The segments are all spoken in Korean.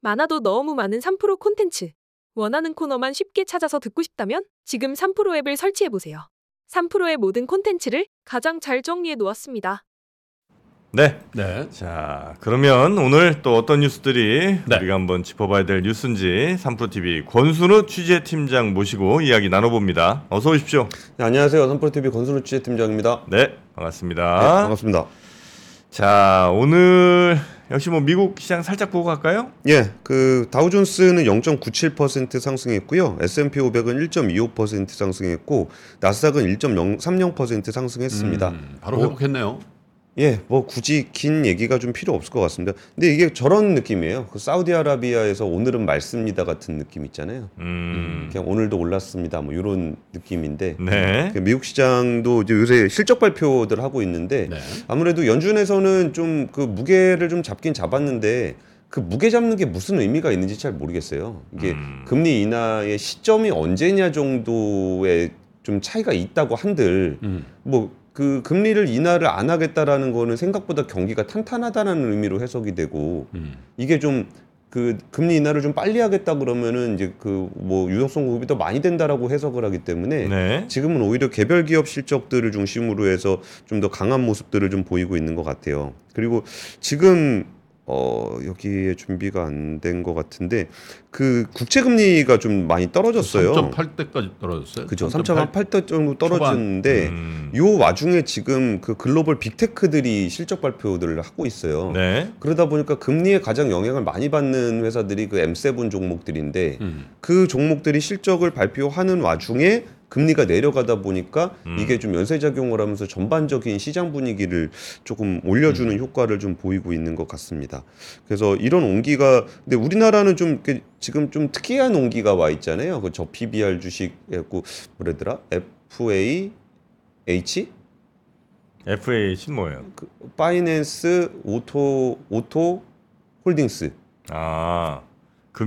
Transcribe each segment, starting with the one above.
많아도 너무 많은 3프로 콘텐츠. 원하는 코너만 쉽게 찾아서 듣고 싶다면 지금 3프로 앱을 설치해보세요. 3프로의 모든 콘텐츠를 가장 잘 정리해 놓았습니다. 네. 네. 자, 그러면 오늘 또 어떤 뉴스들이 네. 우리가 한번 짚어봐야 될 뉴스인지 3프로TV 권순우 취재팀장 모시고 이야기 나눠봅니다. 어서 오십시오. 네, 안녕하세요. 선프로TV 권순우 취재팀장입니다. 네, 네, 반갑습니다. 반갑습니다. 자, 오늘 역시 뭐 미국 시장 살짝 보고 갈까요? 예, 그 다우존스는 0.97% 상승했고요. S&P 500은 1.25% 상승했고 나스닥은 1.30% 상승했습니다. 음, 바로 뭐, 회복했네요. 예, 뭐 굳이 긴 얘기가 좀 필요 없을 것 같습니다. 근데 이게 저런 느낌이에요. 그 사우디아라비아에서 오늘은 맑습니다 같은 느낌 있잖아요. 음. 그냥 오늘도 올랐습니다. 뭐 이런 느낌인데 네. 그 미국 시장도 이제 요새 실적 발표들 하고 있는데 네. 아무래도 연준에서는 좀 그 무게를 좀 잡긴 잡았는데 그 무게 잡는 게 무슨 의미가 있는지 잘 모르겠어요. 이게 음. 금리 인하의 시점이 언제냐 정도의 좀 차이가 있다고 한들 음. 뭐 그 금리를 인하를 안 하겠다라는 거는 생각보다 경기가 탄탄하다는 의미로 해석이 되고 음. 이게 좀 그 금리 인하를 좀 빨리 하겠다 그러면은 이제 그 뭐 유동성 공급이 더 많이 된다라고 해석을 하기 때문에 네. 지금은 오히려 개별 기업 실적들을 중심으로 해서 좀 더 강한 모습들을 좀 보이고 있는 것 같아요. 그리고 지금 어 여기에 준비가 안 된 것 같은데 그 국채 금리가 좀 많이 떨어졌어요. 3.8대까지 떨어졌어요. 그죠. 3.8. 3.8대 정도 떨어졌는데 음. 요 와중에 지금 그 글로벌 빅테크들이 실적 발표들을 하고 있어요. 네. 그러다 보니까 금리에 가장 영향을 많이 받는 회사들이 그 M7 종목들인데 음. 그 종목들이 실적을 발표하는 와중에 금리가 내려가다 보니까 음. 이게 좀 연쇄작용을 하면서 전반적인 시장 분위기를 조금 올려주는 음. 효과를 좀 보이고 있는 것 같습니다. 그래서 이런 온기가 근데 우리나라는 좀 지금 좀 특이한 온기가 와 있잖아요. 그 저 PBR 주식 해갖고 뭐래더라 FA H FAH는 뭐예요? 그 finance auto auto holdings 아,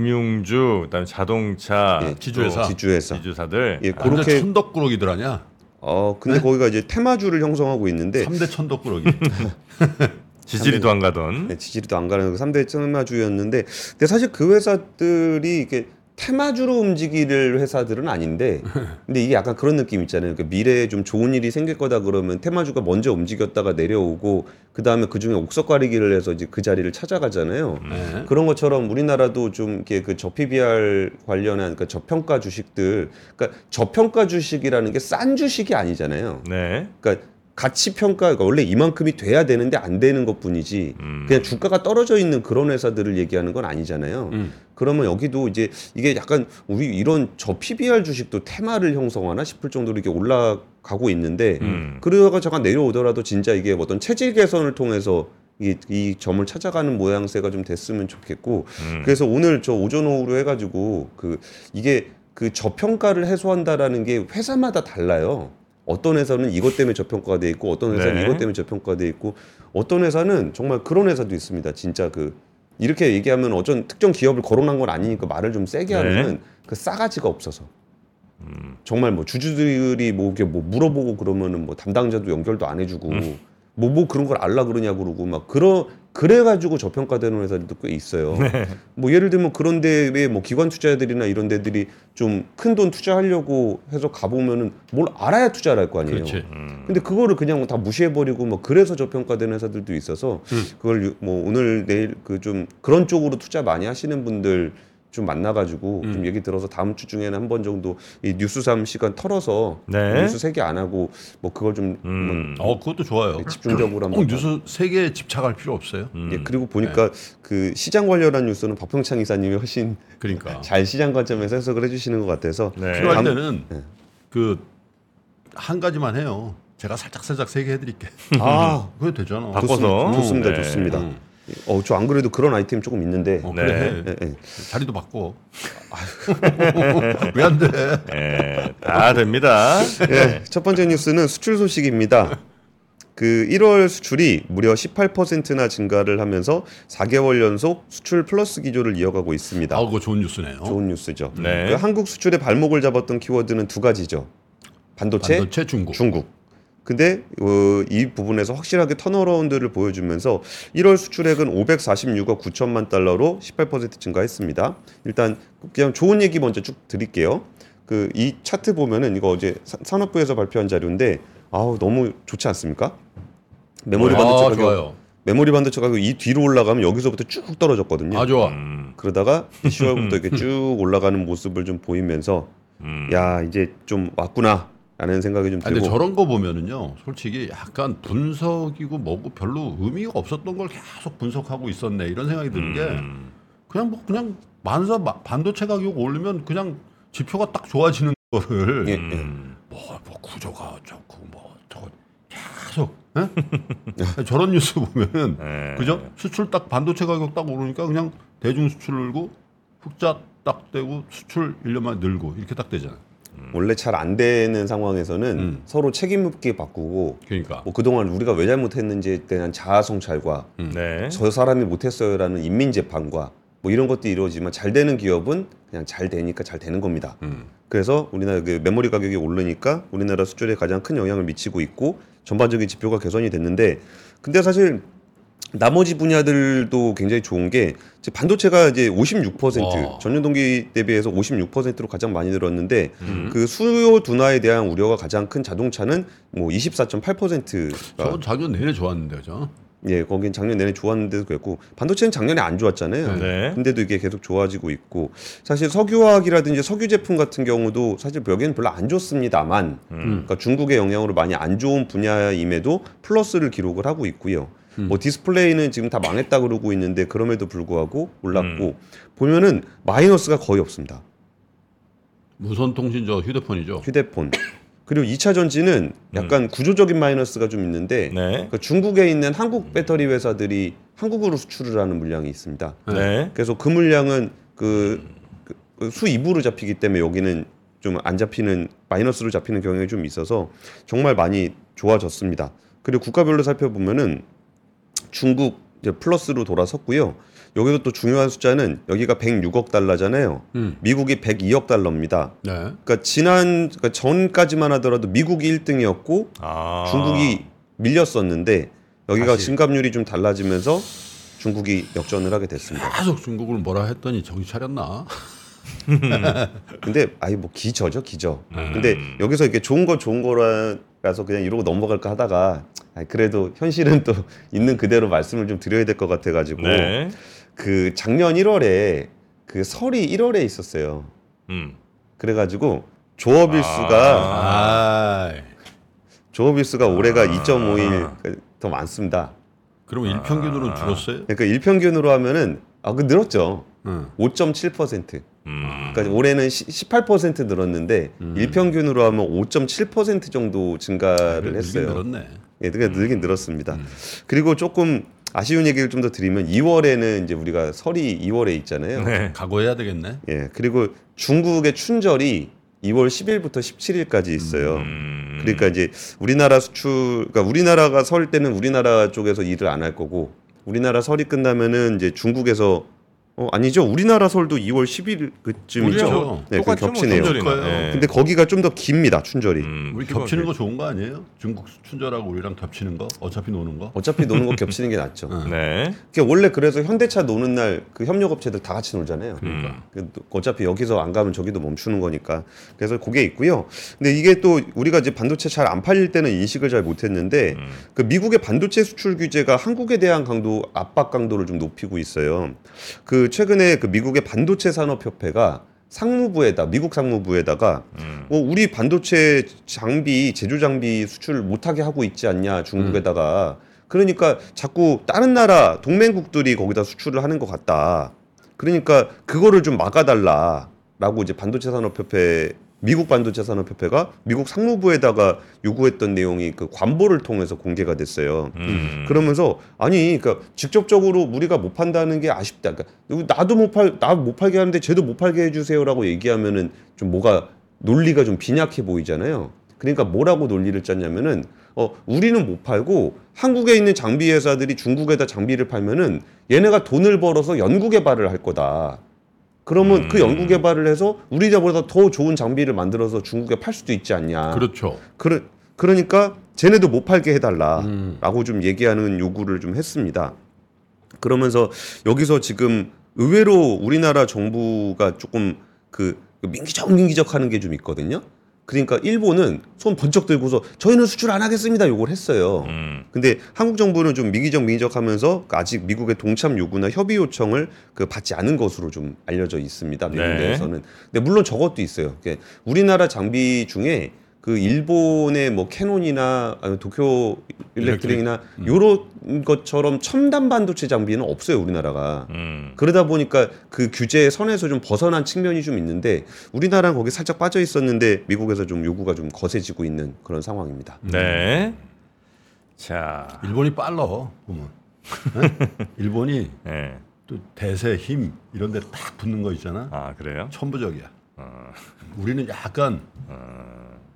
금융주, 그다음에 자동차, 예, 지주회사. 또 지주회사. 지주사들. 예, 완전 그렇게 천덕꾸러기들 아니야? 어 근데 거기가 이제 테마주를 형성하고 있는데 3대 천덕꾸러기. 지지리도 안 가던. 네, 지지리도 안 가는 3대 테마주였는데 근데 사실 그 회사들이 이게 테마주로 움직일 회사들은 아닌데 근데 이게 약간 그런 느낌 있잖아요. 그러니까 미래에 좀 좋은 일이 생길 거다 그러면 테마주가 먼저 움직였다가 내려오고 그 다음에 그 중에 옥석 가리기를 해서 이제 그 자리를 찾아가잖아요. 네. 그런 것처럼 우리나라도 좀 이렇게 그 저PBR 관련한 그 저평가 주식들, 그러니까 저평가 주식이라는 게 싼 주식이 아니잖아요. 네. 그러니까 가치 평가가 원래 이만큼이 돼야 되는데 안 되는 것 뿐이지 음. 그냥 주가가 떨어져 있는 그런 회사들을 얘기하는 건 아니잖아요. 음. 그러면 여기도 이제 이게 약간 우리 이런 저 PBR 주식도 테마를 형성하나 싶을 정도로 이렇게 올라가고 있는데 음. 그러다가 잠깐 내려오더라도 진짜 이게 어떤 체질 개선을 통해서 이, 이 점을 찾아가는 모양새가 좀 됐으면 좋겠고 음. 그래서 오늘 저 오전 오후로 해가지고 그 이게 그 저평가를 해소한다라는 게 회사마다 달라요. 어떤 회사는 이것 때문에 저평가가 돼 있고 어떤 회사는 네. 이것 때문에 저평가가 돼 있고 어떤 회사는 정말 그런 회사도 있습니다. 진짜 그 이렇게 얘기하면 어쩐 특정 기업을 거론한 건 아니니까 말을 좀 세게 네. 하면은 그 싸가지가 없어서 음. 정말 뭐 주주들이 뭐 이렇게 뭐 물어보고 그러면은 뭐 담당자도 연결도 안 해주고 음. 뭐뭐 그런 걸 알라 그러냐 그러고 막 그러 그래가지고 저평가되는 회사들도 꽤 있어요. 네. 뭐 예를 들면 그런 데에 뭐 기관 투자자들이나 이런 데들이 좀 큰 돈 투자하려고 해서 가보면은 뭘 알아야 투자를 할 거 아니에요. 그렇지. 음. 근데 그거를 그냥 다 무시해버리고 뭐 그래서 저평가되는 회사들도 있어서 음. 그걸 유- 뭐 오늘 내일 그 좀 그런 쪽으로 투자 많이 하시는 분들 좀 만나가지고 음. 좀 얘기 들어서 다음 주 중에는 한 번 정도 이 뉴스 삼 시간 털어서 네. 뉴스 세 개 안 하고 뭐 그걸 좀 음. 어, 그것도 좋아요. 한번 집중적으로 꼭 한번 뉴스 세 개에 집착할 필요 없어요. 음. 예, 그리고 보니까 그 시장 관련한 뉴스는 박평창 이사님이 훨씬 그러니까 잘 시장 관점에서 해석을 해주시는 것 같아서 네. 필요할 감- 때는 네. 그한 가지만 해요. 제가 살짝 살짝 세 개 해드릴게. 아 그게 되잖아. 바꿔서. 좋습니다, 네. 좋습니다. 음. 어, 저 안 그래도 그런 아이템 조금 있는데. 어, 네. 그래. 예, 예. 자리도 바꿔. 왜 안 돼? 예, 다 됩니다. 예, 첫 번째 뉴스는 수출 소식입니다. 그 1월 수출이 무려 18%나 증가를 하면서 4개월 연속 수출 플러스 기조를 이어가고 있습니다. 아, 그거 좋은 뉴스네요. 좋은 뉴스죠. 네. 그 한국 수출의 발목을 잡았던 키워드는 두 가지죠. 반도체, 반도체 중국. 중국. 근데 어, 이 부분에서 확실하게 turnaround를 보여주면서 1월 수출액은 546억 9천만 달러로 18% 증가했습니다. 일단 그냥 좋은 얘기 먼저 쭉 드릴게요. 그 이 차트 보면은 이거 어제 사- 산업부에서 발표한 자료인데 아우 너무 좋지 않습니까? 메모리 아, 반도체 가격 좋아요. 메모리 반도체 가격 이 뒤로 올라가면 여기서부터 쭉 떨어졌거든요. 아 좋아. 음, 그러다가 10월부터 이렇게 쭉 올라가는 모습을 좀 보이면서 음. 야 이제 좀 왔구나 라는 생각이 좀 아, 근데 들고 저런 거 보면은요, 솔직히 약간 분석이고 뭐고 별로 의미가 없었던 걸 계속 분석하고 있었네 이런 생각이 드는 게 음. 그냥 뭐 그냥 만사 마- 반도체 가격 오르면 그냥 지표가 딱 좋아지는 거를 예, 예. 음. 뭐, 뭐 구조가 어쩌고 뭐 저거 계속 예? 저런 뉴스 보면은 네. 그죠? 수출 딱 반도체 가격 딱 오르니까 그냥 대중 수출 늘고 흑자 딱 되고 수출 1년 만에 늘고 이렇게 딱 되잖아요. 원래 잘 안 되는 상황에서는 음. 서로 책임 묻게 바꾸고 그러니까 뭐 그동안 우리가 왜 잘못했는지에 대한 자아 성찰과 네. 저 사람이 못했어요라는 인민 재판과 뭐 이런 것도 이루어지만 잘 되는 기업은 그냥 잘 되니까 잘 되는 겁니다. 음. 그래서 우리나라 그 메모리 가격이 오르니까 우리나라 수출에 가장 큰 영향을 미치고 있고 전반적인 지표가 개선이 됐는데 근데 사실 나머지 분야들도 굉장히 좋은 게 이제 반도체가 이제 56% 와. 전년 동기 대비해서 56%로 가장 많이 늘었는데 음. 그 수요 둔화에 대한 우려가 가장 큰 자동차는 뭐 24.8%가 저건 작년 내내 좋았는데 그죠? 예, 거긴 작년 내내 좋았는데도 그랬고 반도체는 작년에 안 좋았잖아요. 네. 근데도 이게 계속 좋아지고 있고 사실 석유화학이라든지 석유 제품 같은 경우도 사실 여기는 별로 안 좋습니다만 음. 그러니까 중국의 영향으로 많이 안 좋은 분야임에도 플러스를 기록을 하고 있고요. 음. 뭐 디스플레이는 지금 다 망했다 그러고 있는데 그럼에도 불구하고 올랐고 음. 보면은 마이너스가 거의 없습니다. 무선 통신 저 휴대폰이죠. 휴대폰 그리고 2차 전지는 약간 구조적인 마이너스가 좀 있는데 음. 네. 그 중국에 있는 한국 배터리 회사들이 한국으로 수출을 하는 물량이 있습니다. 네. 그래서 그 물량은 그, 그, 그 수입으로 잡히기 때문에 여기는 좀 안 잡히는 마이너스로 잡히는 경향이 좀 있어서 정말 많이 좋아졌습니다. 그리고 국가별로 살펴보면은 중국 이제 플러스로 돌아섰고요. 여기서 또 중요한 숫자는 여기가 106억 달러잖아요. 음. 미국이 102억 달러입니다. 네. 그러니까 지난 그러니까 전까지만 하더라도 미국이 1등이었고 아. 중국이 밀렸었는데 여기가 다시. 증감률이 좀 달라지면서 중국이 역전을 하게 됐습니다. 계속 중국을 뭐라 했더니 정신 차렸나? 근데 아이 뭐 기저죠 기저. 음. 근데 여기서 이게 좋은 거 좋은 거라 서 그냥 이러고 넘어갈까 하다가 아이, 그래도 현실은 또 있는 그대로 말씀을 좀 드려야 될 것 같아가지고 네. 그 작년 1월에 그 설이 1월에 있었어요. 음. 그래가지고 조업일수가 아. 조업일수가 올해가 아. 2.5일 더 많습니다. 그럼 일평균으로 줄었어요? 그러니까 일평균으로 하면은 아 그 늘었죠. 응. 5.7%. 음. 그러니까 올해는 18% 늘었는데 음. 일평균으로 하면 5.7% 정도 증가를 늘긴 했어요. 늘었네. 예, 그러니까 늘긴 늘었습니다. 음. 그리고 조금 아쉬운 얘기를 좀 더 드리면 2월에는 이제 우리가 설이 2월에 있잖아요. 네. 각오해야 되겠네. 예, 그리고 중국의 춘절이 2월 10일부터 17일까지 있어요. 음. 그러니까 이제 우리나라 수출, 그러니까 우리나라가 설 때는 우리나라 쪽에서 일을 안 할 거고 우리나라 설이 끝나면은 이제 중국에서 어 아니죠 우리나라 설도 2월 10일 그쯤이죠. 우리나라 네, 그 뭐, 겹치네요. 춘절이나. 거예요. 네. 근데 거기가 좀 더 깁니다 춘절이. 음, 우리 겹치는 그- 거 좋은 거 아니에요? 중국 춘절하고 우리랑 겹치는 거? 어차피 노는 거? 어차피 노는 거 겹치는 게 낫죠. 응. 네. 그게 원래 그래서 현대차 노는 날 그 협력업체들 다 같이 놀잖아요. 음. 그 어차피 여기서 안 가면 저기도 멈추는 거니까. 그래서 그게 있고요. 근데 이게 또 우리가 이제 반도체 잘 안 팔릴 때는 인식을 잘 못했는데 음. 그 미국의 반도체 수출 규제가 한국에 대한 강도 압박 강도를 좀 높이고 있어요. 그 최근에 그 미국의 반도체 산업협회가 상무부에다 미국 상무부에다가 음. 뭐 우리 반도체 장비 제조 장비 수출 못하게 하고 있지 않냐 중국에다가 그러니까 자꾸 다른 나라 동맹국들이 거기다 수출을 하는 것 같다. 그러니까 그거를 좀 막아달라라고 이제 반도체 산업협회 미국 반도체 산업협회가 미국 상무부에다가 요구했던 내용이 그 관보를 통해서 공개가 됐어요. 음. 그러면서 아니 그러니까 직접적으로 우리가 못 판다는 게 아쉽다. 그러니까 나도 못 팔 나 못 팔게 하는데 쟤도 못 팔게 해주세요라고 얘기하면은 좀 뭐가 논리가 좀 빈약해 보이잖아요. 그러니까 뭐라고 논리를 짰냐면은 어 우리는 못 팔고 한국에 있는 장비 회사들이 중국에다 장비를 팔면은 얘네가 돈을 벌어서 연구 개발을 할 거다. 그러면 음. 그 연구 개발을 해서 우리나라보다 더 좋은 장비를 만들어서 중국에 팔 수도 있지 않냐. 그렇죠. 그러, 그러니까 쟤네도 못 팔게 해달라라고 음. 좀 얘기하는 요구를 좀 했습니다. 그러면서 여기서 지금 의외로 우리나라 정부가 조금 그 민기적 민기적 하는 게 좀 있거든요. 그러니까 일본은 손 번쩍 들고서 저희는 수출 안 하겠습니다 요걸 했어요. 음. 근데 한국 정부는 좀 미기적 미기적 하면서 아직 미국의 동참 요구나 협의 요청을 그 받지 않은 것으로 좀 알려져 있습니다. 미국 네. 내에서는. 근데 물론 저것도 있어요. 이게 우리나라 장비 중에 그 일본의 뭐 캐논이나 아니면 도쿄 일렉트릭이나 요런 것처럼 첨단 반도체 장비는 없어요 우리나라가. 음. 그러다 보니까 그 규제 선에서 좀 벗어난 측면이 좀 있는데 우리나라는 거기 살짝 빠져 있었는데 미국에서 좀 요구가 좀 거세지고 있는 그런 상황입니다. 네. 자. 일본이 빨라 보면. 네? 일본이 예. 또 대세 힘 이런 데 딱 붙는 거 있잖아. 아, 그래요? 천부적이야. 어. 우리는 약간 어.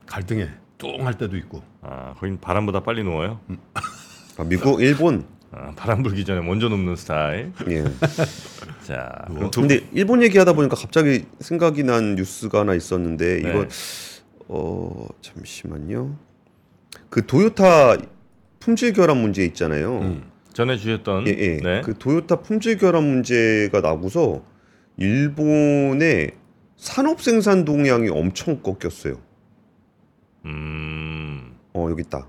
갈등해. 뚱할 때도 있고. 아, 거긴 바람보다 빨리 누워요. 아, 미국, 일본. 아, 바람 불기 전에 먼저 눕는 스타일. 예. 자. 그럼 두 근데 일본 얘기하다 보니까 갑자기 생각이 난 뉴스가 하나 있었는데 네. 이거 어 잠시만요. 그 도요타 품질 결함 문제 있잖아요. 음. 전에 주셨던 예, 예. 네. 그 도요타 품질 결함 문제가 나고서 일본의 산업 생산 동향이 엄청 꺾였어요. 음. 어 여기 있다.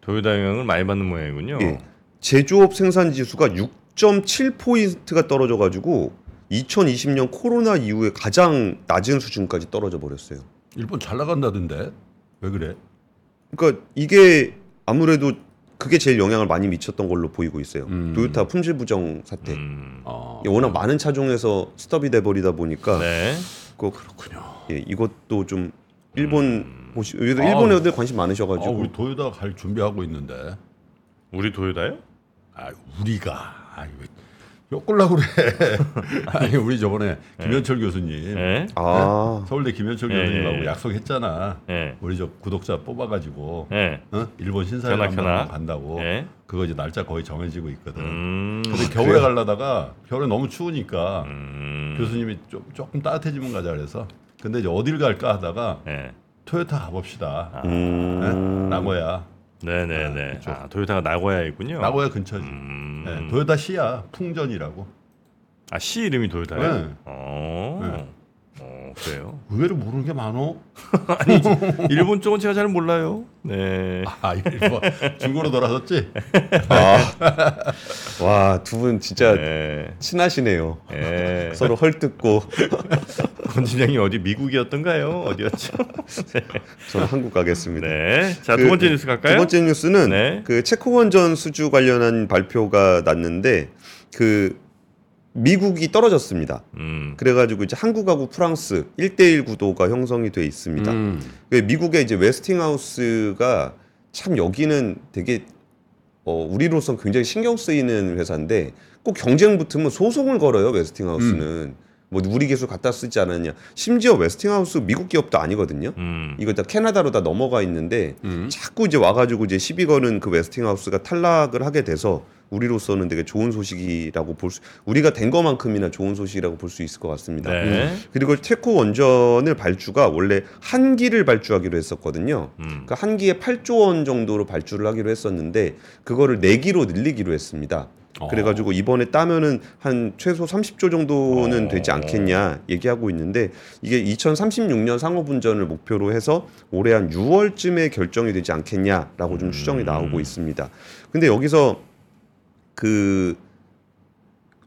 도요타 영향을 많이 받는 모양이군요. 예. 제조업 생산 지수가 6.7 포인트가 떨어져 가지고 2020년 코로나 이후에 가장 낮은 수준까지 떨어져 버렸어요. 일본 잘 나간다던데. 왜 그래? 그러니까 이게 아무래도 그게 제일 영향을 많이 미쳤던 걸로 보이고 있어요. 음. 도요타 품질 부정 사태. 음. 어. 이게 워낙 많은 차종에서 스톱이 돼 버리다 보니까 네. 그 그렇군요. 예, 이것도 좀 일본 보시 일본 아우. 애들 관심 아, 많으셔가지고 우리 도요타 갈 준비하고 있는데. 우리 도요타요? 아, 우리가 아, 왜 엮으려고 그래. 아니, 우리 저번에 김현철 교수님 네. 아 서울대 김현철 예, 교수님하고 예. 약속했잖아. 예. 우리 저 구독자 뽑아가지고 예. 어? 일본 신사에. 한번 간다고. 예. 그거 이제 날짜 거의 정해지고 있거든. 음. 근데 겨울에 가려다가 겨울에 너무 추우니까 음. 교수님이 좀 조금 따뜻해지면 가자 그래서. 근데 이제 어딜 갈까 하다가 예. 토요타 가봅시다. 아. 음, 네? 나고야. 네네네. 그쪽. 아, 도요타가 나고야에 있군요. 나고야 근처지. 음. 네, 토요타 시야 풍전이라고. 아, 시 이름이 도요타요? 네. 어. 네. 어, 그래요? 의외로 모르는 게 많어. 일본 쪽은 제가 잘 몰라요. 네. 아 일본 중고로 돌아섰지. 와두 분 진짜 네. 친하시네요. 네. 서로 헐뜯고 권 팀장님 어디 미국이었던가요? 어디였죠? 저는 한국 가겠습니다. 네. 자, 두 그, 번째 뉴스 갈까요? 두 번째 뉴스는 네. 그 체코 원전 수주 관련한 발표가 났는데 그 미국이 떨어졌습니다. 음. 그래가지고 이제 한국하고 프랑스 1대1 구도가 형성이 돼 있습니다. 음. 그 미국의 이제 웨스팅하우스가 참 여기는 되게 어, 우리로선 굉장히 신경 쓰이는 회사인데 꼭 경쟁 붙으면 소송을 걸어요 웨스팅하우스는 뭐 우리 기술 갖다 쓰지 않았냐 심지어 웨스팅하우스 미국 기업도 아니거든요 음. 이거 다 캐나다로 다 넘어가 있는데 음. 자꾸 이제 와가지고 이제 시비 거는 그 웨스팅하우스가 탈락을 하게 돼서 우리로서는 되게 좋은 소식이라고 볼 수, 우리가 된 것만큼이나 좋은 소식이라고 볼 수 있을 것 같습니다. 네. 그리고 체코 원전을 발주가 원래 한 기를 발주하기로 했었거든요. 음. 그러니까 한 기에 8조 원 정도로 발주를 하기로 했었는데 그거를 네 기로 늘리기로 했습니다. 어. 그래가지고 이번에 따면은 한 최소 30조 정도는 어. 되지 않겠냐 얘기하고 있는데 이게 2036년 상업운전을 목표로 해서 올해 한 6월쯤에 결정이 되지 않겠냐라고 좀 추정이 나오고 있습니다. 근데 여기서 그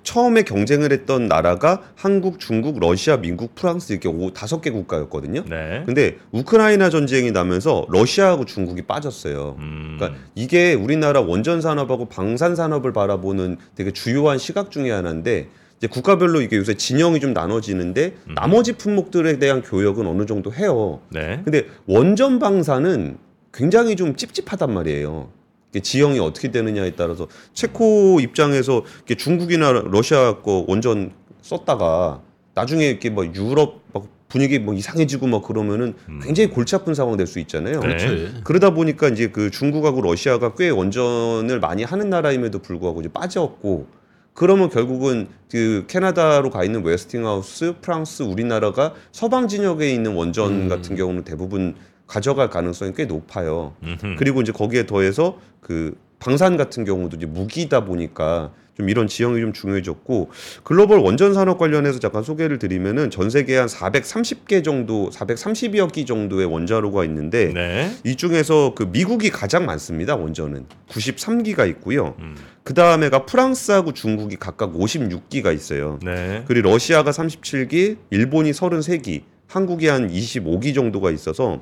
처음에 경쟁을 했던 나라가 한국, 중국, 러시아, 미국, 프랑스 이렇게 오, 다섯 개 국가였거든요. 네. 근데 우크라이나 전쟁이 나면서 러시아하고 중국이 빠졌어요. 음. 그러니까 이게 우리나라 원전 산업하고 방산 산업을 바라보는 되게 주요한 시각 중에 하나인데 이제 국가별로 이게 요새 진영이 좀 나눠지는데 음. 나머지 품목들에 대한 교역은 어느 정도 해요. 네. 근데 원전 방사는 굉장히 좀 찝찝하단 말이에요. 지형이 어떻게 되느냐에 따라서 체코 입장에서 이렇게 중국이나 러시아 거 원전 썼다가 나중에 이렇게 뭐 유럽 막 분위기 뭐 이상해지고 막 그러면은 굉장히 골치 아픈 상황 될 수 있잖아요. 네. 그렇지. 그러다 보니까 이제 그 중국하고 러시아가 꽤 원전을 많이 하는 나라임에도 불구하고 이제 빠졌고 그러면 결국은 그 캐나다로 가 있는 웨스팅하우스, 프랑스, 우리나라가 서방 진역에 있는 원전 음. 같은 경우는 대부분 가져갈 가능성이 꽤 높아요. 음흠. 그리고 이제 거기에 더해서 그 방산 같은 경우도 이제 무기다 보니까 좀 이런 지형이 좀 중요해졌고 글로벌 원전 산업 관련해서 잠깐 소개를 드리면은 전 세계에 한 430개 정도, 430여 기 정도의 원자로가 있는데 네. 이 중에서 그 미국이 가장 많습니다. 원전은 93기가 있고요. 음. 그 다음에가 프랑스하고 중국이 각각 56기가 있어요. 네. 그리고 러시아가 37기, 일본이 33기, 한국이 한 25기 정도가 있어서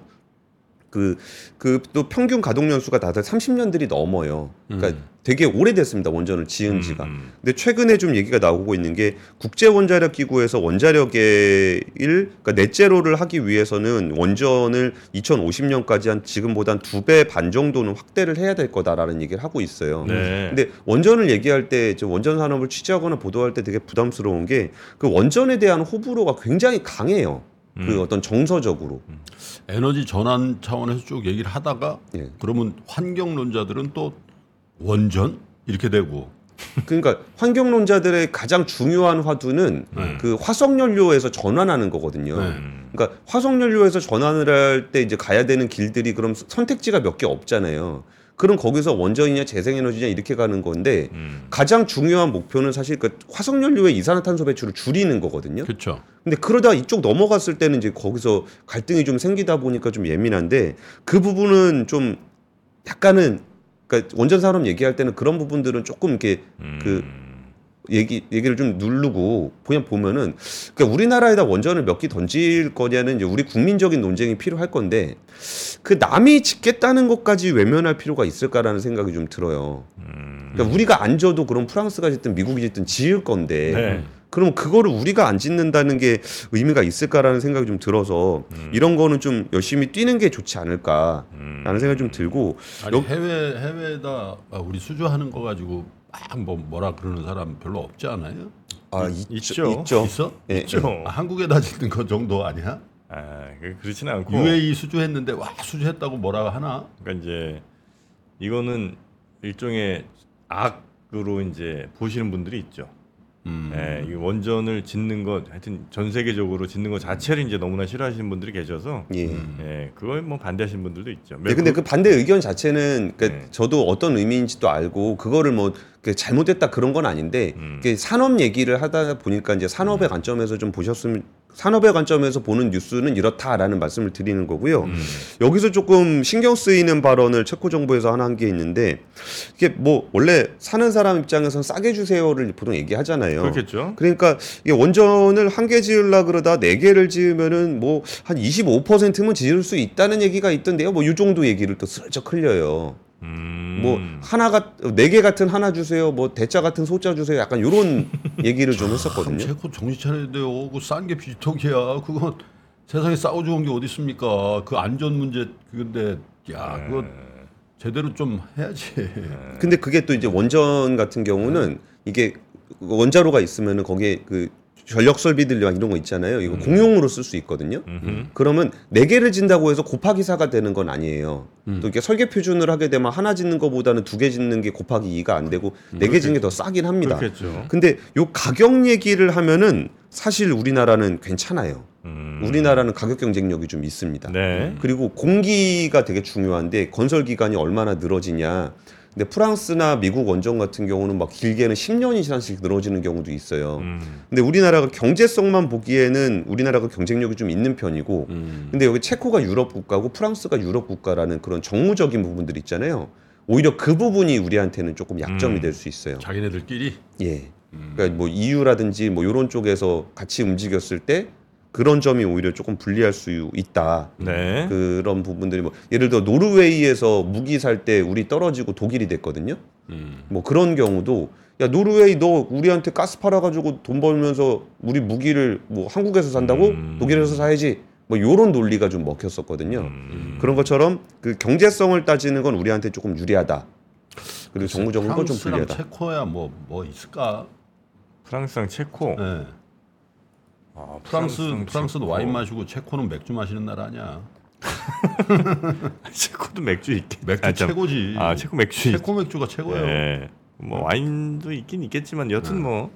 그 그 또 평균 가동 연수가 다들 30년들이 넘어요. 그러니까 음. 되게 오래됐습니다. 원전을 지은 지가. 음, 근데 최근에 좀 얘기가 나오고 있는 게 국제 원자력 기구에서 원자력의 일 그러니까 넷제로를 하기 위해서는 원전을 2050년까지 한 지금보다 한 두 배 반 정도는 확대를 해야 될 거다라는 얘기를 하고 있어요. 음. 네. 근데 원전을 얘기할 때저 원전 산업을 취재하거나 보도할 때 되게 부담스러운 게 그 원전에 대한 호불호가 굉장히 강해요. 그 음. 어떤 정서적으로. 에너지 전환 차원에서 쭉 얘기를 하다가 예. 그러면 환경론자들은 또 원전 이렇게 되고 그러니까 환경론자들의 가장 중요한 화두는 네. 그 화석 연료에서 전환하는 거거든요. 네. 음. 그러니까 화석 연료에서 전환을 할 때 이제 가야 되는 길들이 그럼 선택지가 몇 개 없잖아요. 그럼 거기서 원전이냐 재생에너지냐 이렇게 가는 건데 음. 가장 중요한 목표는 사실 그 화석 연료의 이산화탄소 배출을 줄이는 거거든요. 그렇죠. 근데 그러다 이쪽 넘어갔을 때는 이제 거기서 갈등이 좀 생기다 보니까 좀 예민한데 그 부분은 좀 약간은 그러니까 원전 산업 얘기할 때는 그런 부분들은 조금 이렇게 그 얘기 얘기를 좀 누르고 그냥 보면은 그러니까 우리나라에다 원전을 몇기 던질 거냐는 이제 우리 국민적인 논쟁이 필요할 건데 그 남이 짓겠다는 것까지 외면할 필요가 있을까라는 생각이 좀 들어요. 음. 그러니까 우리가 안 져도 그럼 프랑스가 짓든 미국이 짓든 지을 건데 네. 그럼 그거를 우리가 안 짓는다는 게 의미가 있을까라는 생각이 좀 들어서 이런 거는 좀 열심히 뛰는 게 좋지 않을까라는 음. 생각이 좀 들고 아니 여- 해외 해외에다 아, 우리 수주하는 거 가지고 막뭐 뭐라 그러는 사람 별로 없지 않아요? 아 있- 있죠 있죠. 있어? 예, 있죠. 아, 한국에다 짓는 거 정도 아니야? 아, 그- 그렇진 않고. UAE 수주했는데 와 수주했다고 뭐라 하나? 그러니까 이제 이거는 일종의 악으로 이제 보시는 분들이 있죠. 음. 예, 이 원전을 짓는 것 하여튼 전 세계적으로 짓는 것 자체를 이제 너무나 싫어하시는 분들이 계셔서 예. 음. 예, 그걸 뭐 반대하시는 분들도 있죠. 네, 근데 그 반대 의견 자체는 그러니까 네. 저도 어떤 의미인지도 알고 그거를 뭐그 잘못됐다 그런 건 아닌데 음. 그 산업 얘기를 하다 보니까 이제 산업의 관점에서 좀 보셨으면 산업의 관점에서 보는 뉴스는 이렇다라는 말씀을 드리는 거고요. 음. 여기서 조금 신경 쓰이는 발언을 체코 정부에서 하나 한 게 있는데 이게 뭐 원래 사는 사람 입장에서는 싸게 주세요를 보통 얘기하잖아요. 그렇겠죠. 그러니까 이게 원전을 한 개 지으려 그러다 네 개를 지으면은 뭐 한 25%면 지을 수 있다는 얘기가 있던데요. 뭐 이 정도 얘기를 또 슬쩍 흘려요. 음. 뭐 하나가 네 개 같은 하나 주세요. 뭐 대자 같은 소자 주세요. 약간 요런 얘기를 좀 했었거든요. 체코 정신 차려야 돼요. 그싼게 비지떡이야. 그거 세상에 싸고 좋은 게 어디 있습니까? 그 안전 문제 그건데 야 그거 제대로 좀 해야지. 근데 그게 또 이제 원전 같은 경우는 이게 원자로가 있으면은 거기에 그 전력 설비들 막 이런 거 있잖아요. 이거 공용으로 쓸 수 있거든요. 음흠. 그러면 네 개를 진다고 해서 곱하기 4가 되는 건 아니에요. 또 이렇게 설계 표준을 하게 되면 하나 짓는 것보다는 두 개 짓는 게 곱하기 2가 안 되고 네 개 짓는 게 더 싸긴 합니다. 그렇겠죠. 근데 요 가격 얘기를 하면은 사실 우리나라는 괜찮아요. 음. 우리나라는 가격 경쟁력이 좀 있습니다. 네. 그리고 공기가 되게 중요한데 건설 기간이 얼마나 늘어지냐. 근데 프랑스나 미국 원전 같은 경우는 막 길게는 10년 이상씩 늘어지는 경우도 있어요. 음. 근데 우리나라가 경제성만 보기에는 우리나라가 경쟁력이 좀 있는 편이고 음. 근데 여기 체코가 유럽 국가고 프랑스가 유럽 국가라는 그런 정무적인 부분들 있잖아요. 오히려 그 부분이 우리한테는 조금 약점이 음. 될수 있어요. 자기네들끼리 예. 음. 그러니까 뭐 EU라든지 뭐 이런 쪽에서 같이 움직였을 때 그런 점이 오히려 조금 불리할 수 있다. 네. 그런 부분들이 뭐 예를 들어 노르웨이에서 무기 살 때 우리 떨어지고 독일이 됐거든요. 음. 뭐 그런 경우도 야 노르웨이 너 우리한테 가스 팔아가지고 돈 벌면서 우리 무기를 뭐 한국에서 산다고 음. 독일에서 사야지 뭐 요런 논리가 좀 먹혔었거든요. 음. 그런 것처럼 그 경제성을 따지는 건 우리한테 조금 유리하다. 그리고 정무적인 건 좀 불리하다. 체코야 뭐 뭐 있을까? 프랑스랑 체코. 예. 아, 프랑스 프랑스랑 프랑스는 체코. 와인 마시고 체코는 맥주 마시는 나라 아니야. 체코도 맥주 있겠. 맥주 아, 참. 최고지. 아 체코 맥주. 있- 체코 맥주가 최고예요. 예. 뭐 와인도 있긴 있겠지만 여튼 네. 뭐.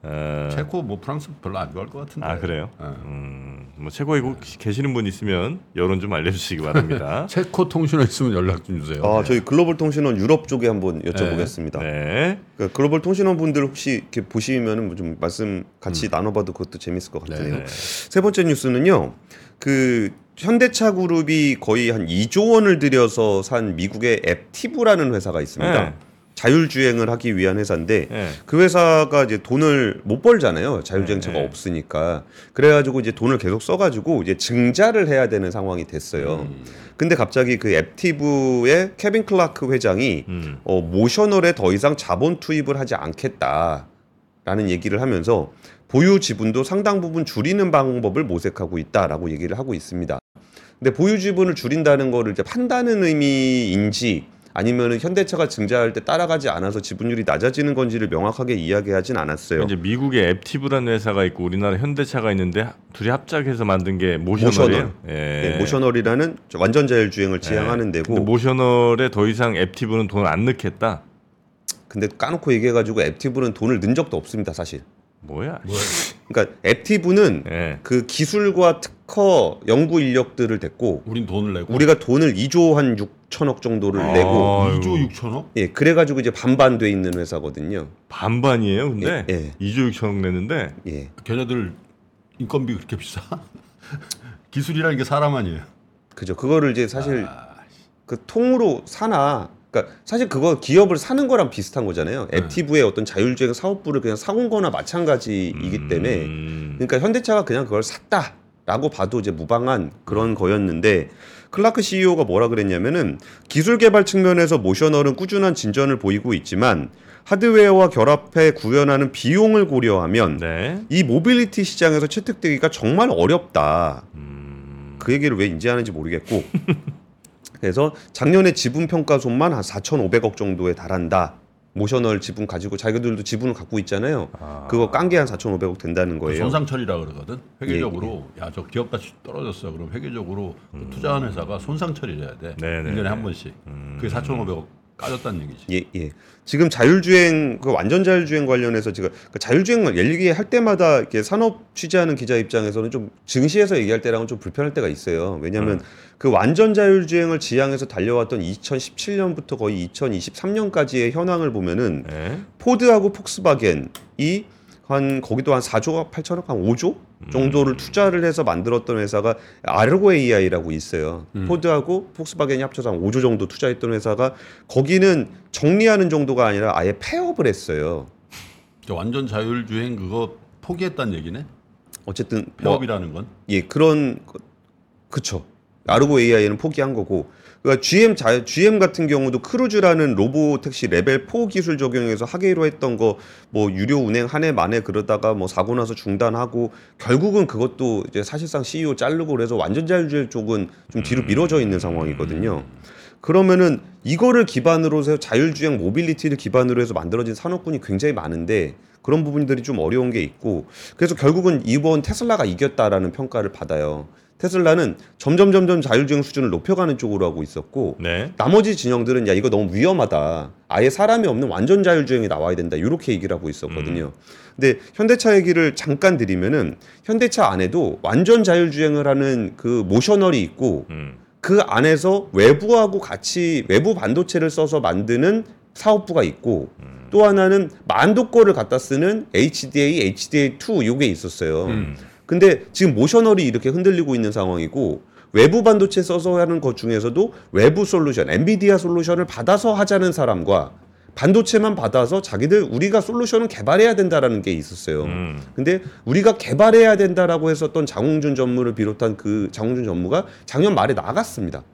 어, 체코 뭐 프랑스 별로 안 좋아할 것 같은데. 아 그래요. 예. 음, 뭐 최고에 계시는 분 있으면 여론 좀 알려주시기 바랍니다. 체코 통신원 있으면 연락 좀 주세요. 아, 저희 글로벌 통신원 유럽 쪽에 한번 여쭤보겠습니다. 네. 그러니까 글로벌 통신원 분들 혹시 이렇게 보시면은 뭐좀 말씀 같이 나눠봐도 그것도 재밌을 것 같네요. 네. 세 번째 뉴스는요. 그 현대차 그룹이 거의 한 2조 원을 들여서 산 미국의 앱티브라는 회사가 있습니다. 네. 자율주행을 하기 위한 회사인데 네. 그 회사가 이제 돈을 못 벌잖아요. 자율주행차가 네. 없으니까. 그래가지고 이제 돈을 계속 써가지고 이제 증자를 해야 되는 상황이 됐어요. 근데 갑자기 그 앱티브의 케빈 클라크 회장이 음. 어, 모셔널에 더 이상 자본 투입을 하지 않겠다라는 얘기를 하면서 보유 지분도 상당 부분 줄이는 방법을 모색하고 있다라고 얘기를 하고 있습니다. 근데 보유 지분을 줄인다는 거를 이제 판다는 의미인지 아니면 현대차가 증자할 때 따라가지 않아서 지분율이 낮아지는 건지를 명확하게 이야기하진 않았어요. 이제 미국에 앱티브라는 회사가 있고 우리나라 현대차가 있는데 둘이 합작해서 만든 게 모셔널이에요. 모셔널. 예. 네, 모셔널이라는 완전 자율주행을 지향하는 근데 데고 모셔널에 더 이상 앱티브는 돈을 안 넣겠다. 근데 까놓고 얘기해가지고 앱티브는 돈을 넣은 적도 없습니다 사실. 뭐야? 그러니까 앱티브는 예. 그 기술과 특허 연구 인력들을 댔고 우린 돈을 내고 우리가 돈을 2조 한 6천억 정도를 아. 내고 아이고. 2조 6천억? 예 그래 가지고 이제 반반 돼 있는 회사거든요. 반반이에요. 근데 예, 예. 2조 6천억 냈는데 예 걔네들 인건비 그렇게 비싸? 기술이라는 게 사람 아니에요. 그죠. 그거를 이제 사실 아, 그 통으로 사나 그러니까 사실 그거 기업을 사는 거랑 비슷한 거잖아요. 네. 앱티브의 어떤 자율주행 사업부를 그냥 사온 거나 마찬가지이기 때문에 음. 그러니까 현대차가 그냥 그걸 샀다라고 봐도 이제 무방한 그런 거였는데 클라크 CEO가 뭐라 그랬냐면은 기술 개발 측면에서 모셔널은 꾸준한 진전을 보이고 있지만 하드웨어와 결합해 구현하는 비용을 고려하면 네. 이 모빌리티 시장에서 채택되기가 정말 어렵다. 음. 그 얘기를 왜 인제 하는지 모르겠고 그래서 작년에 지분 평가손만 한 4,500억 정도에 달한다. 모셔널 지분 가지고 자기들도 지분을 갖고 있잖아요. 아. 그거 깐 게 한 4,500억 된다는 그 거예요. 손상 처리라 그러거든. 회계적으로 예, 야저 기업 가치 떨어졌어. 그럼 회계적으로 그 투자한 회사가 손상 처리를 해야 돼. 음. 네네네. 1년에 한 번씩. 음. 그게 4,500억 까졌다는 얘기지. 예, 예. 지금 자율주행 그 완전 자율주행 관련해서 지금 그 자율주행 얘기할 때마다 이렇게 산업 취재하는 기자 입장에서는 좀 증시에서 얘기할 때랑은 좀 불편할 때가 있어요. 왜냐하면 그 완전 자율주행을 지향해서 달려왔던 2017년부터 거의 2023년까지의 현황을 보면은 네. 포드하고 폭스바겐이 한 거기도 한 4조 8천억 한 5조 정도를 투자를 해서 만들었던 회사가 아르고 AI라고 있어요. 포드하고 폭스바겐이 합쳐서 한 5조 정도 투자했던 회사가 거기는 정리하는 정도가 아니라 아예 폐업을 했어요. 저 완전 자율주행 그거 포기했다는 얘기네. 어쨌든 뭐 폐업이라는 건. 예 그런 거- 그쵸 아르고 AI는 포기한 거고 그러니까 GM 자 GM 같은 경우도 크루즈라는 로보 택시 레벨 4 기술 적용해서 하기로 했던 거 뭐 유료 운행 한 해 만에 그러다가 뭐 사고 나서 중단하고 결국은 그것도 이제 사실상 CEO 자르고 그래서 완전 자율주행 쪽은 좀 뒤로 미뤄져 있는 상황이거든요. 그러면은 이거를 기반으로 해서 자율주행 모빌리티를 기반으로 해서 만들어진 산업군이 굉장히 많은데 그런 부분들이 좀 어려운 게 있고 그래서 결국은 이번 테슬라가 이겼다라는 평가를 받아요. 테슬라는 점점 점점 자율주행 수준을 높여가는 쪽으로 하고 있었고 네. 나머지 진영들은 야 이거 너무 위험하다. 아예 사람이 없는 완전 자율주행이 나와야 된다. 이렇게 얘기를 하고 있었거든요. 근데 현대차 얘기를 잠깐 드리면은 현대차 안에도 완전 자율주행을 하는 그 모셔널이 있고 음. 그 안에서 외부하고 같이 외부 반도체를 써서 만드는 사업부가 있고 또 하나는 만도 거를 갖다 쓰는 HDA, HDA2 요게 있었어요. 음. 근데 지금 모셔널이 이렇게 흔들리고 있는 상황이고 외부 반도체 써서 하는 것 중에서도 외부 솔루션, 엔비디아 솔루션을 받아서 하자는 사람과 반도체만 받아서 자기들 우리가 솔루션을 개발해야 된다라는 게 있었어요. 음. 근데 우리가 개발해야 된다라고 했었던 장홍준 전무를 비롯한 그 장홍준 전무가 작년 말에 나갔습니다.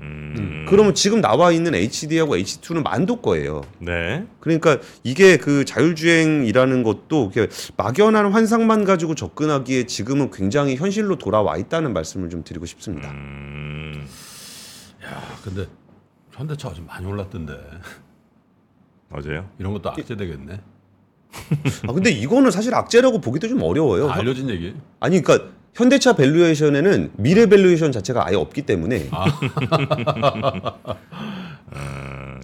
음. 그러면 지금 나와 있는 HD하고 H2는 만도 거예요. 네. 그러니까 이게 그 자율주행이라는 것도 이렇게 막연한 환상만 가지고 접근하기에 지금은 굉장히 현실로 돌아와 있다는 말씀을 좀 드리고 싶습니다. 음. 야, 근데 현대차가 좀 많이 올랐던데. 어제요? 이런 것도 악재되겠네. 아 근데 이거는 사실 악재라고 보기도 좀 어려워요. 다 알려진 얘기. 아니 그러니까 현대차 valuation에는 미래 valuation 자체가 아예 없기 때문에 어,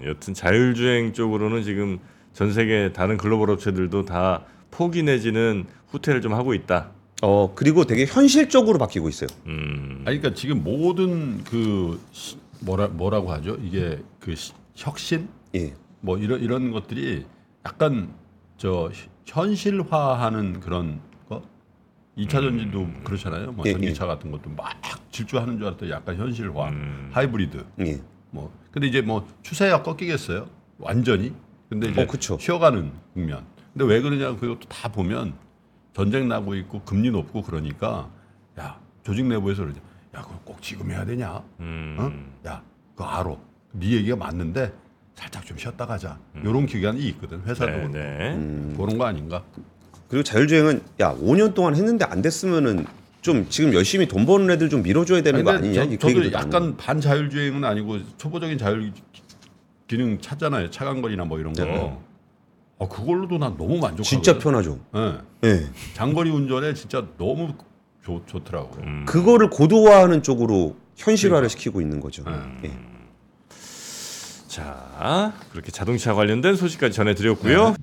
여튼 자율주행 쪽으로는 지금 전 세계 다른 글로벌 업체들도 다 포기 내지는 후퇴를 좀 하고 있다. 어 그리고 되게 현실적으로 바뀌고 있어요. 음. 아니 그러니까 지금 모든 그 시- 뭐라 뭐라고 하죠? 이게 그 시- 혁신 예. 뭐 이런 이런 것들이 약간 저 히- 현실화하는 그런 거. 2차 전지도 그렇잖아요. 뭐 예, 전기차 같은 것도 막 질주하는 줄 알았더니 약간 현실화, 음. 하이브리드. 예. 뭐 근데 이제 뭐 추세가 꺾이겠어요? 완전히. 근데 이제 어, 그쵸. 쉬어가는 국면. 근데 왜 그러냐 그것도 다 보면 전쟁 나고 있고 금리 높고 그러니까 야 조직 내부에서 그러냐. 야 그거 꼭 지금 해야 되냐? 음. 어? 야 그거 알아. 네 얘기가 맞는데 살짝 좀 쉬었다 가자. 요런 기간이 있거든 회사도 네, 그렇고. 네. 음. 그런 거 아닌가? 그리고 자율주행은 야 5년 동안 했는데 안 됐으면은 좀 지금 열심히 돈 버는 애들 좀 밀어줘야 되는 거 아니냐? 저, 나오는 약간 반 자율주행은 아니고 초보적인 자율 기능 찾잖아요. 차간거리나 뭐 이런 거. 네. 어, 그걸로도 난 너무 만족하거든. 진짜 편하죠. 예. 예. 장거리 운전에 진짜 너무 좋, 좋더라고요. 음. 그거를 고도화하는 쪽으로 현실화를 그러니까. 시키고 있는 거죠. 음. 예. 자, 그렇게 자동차 관련된 소식까지 전해드렸고요.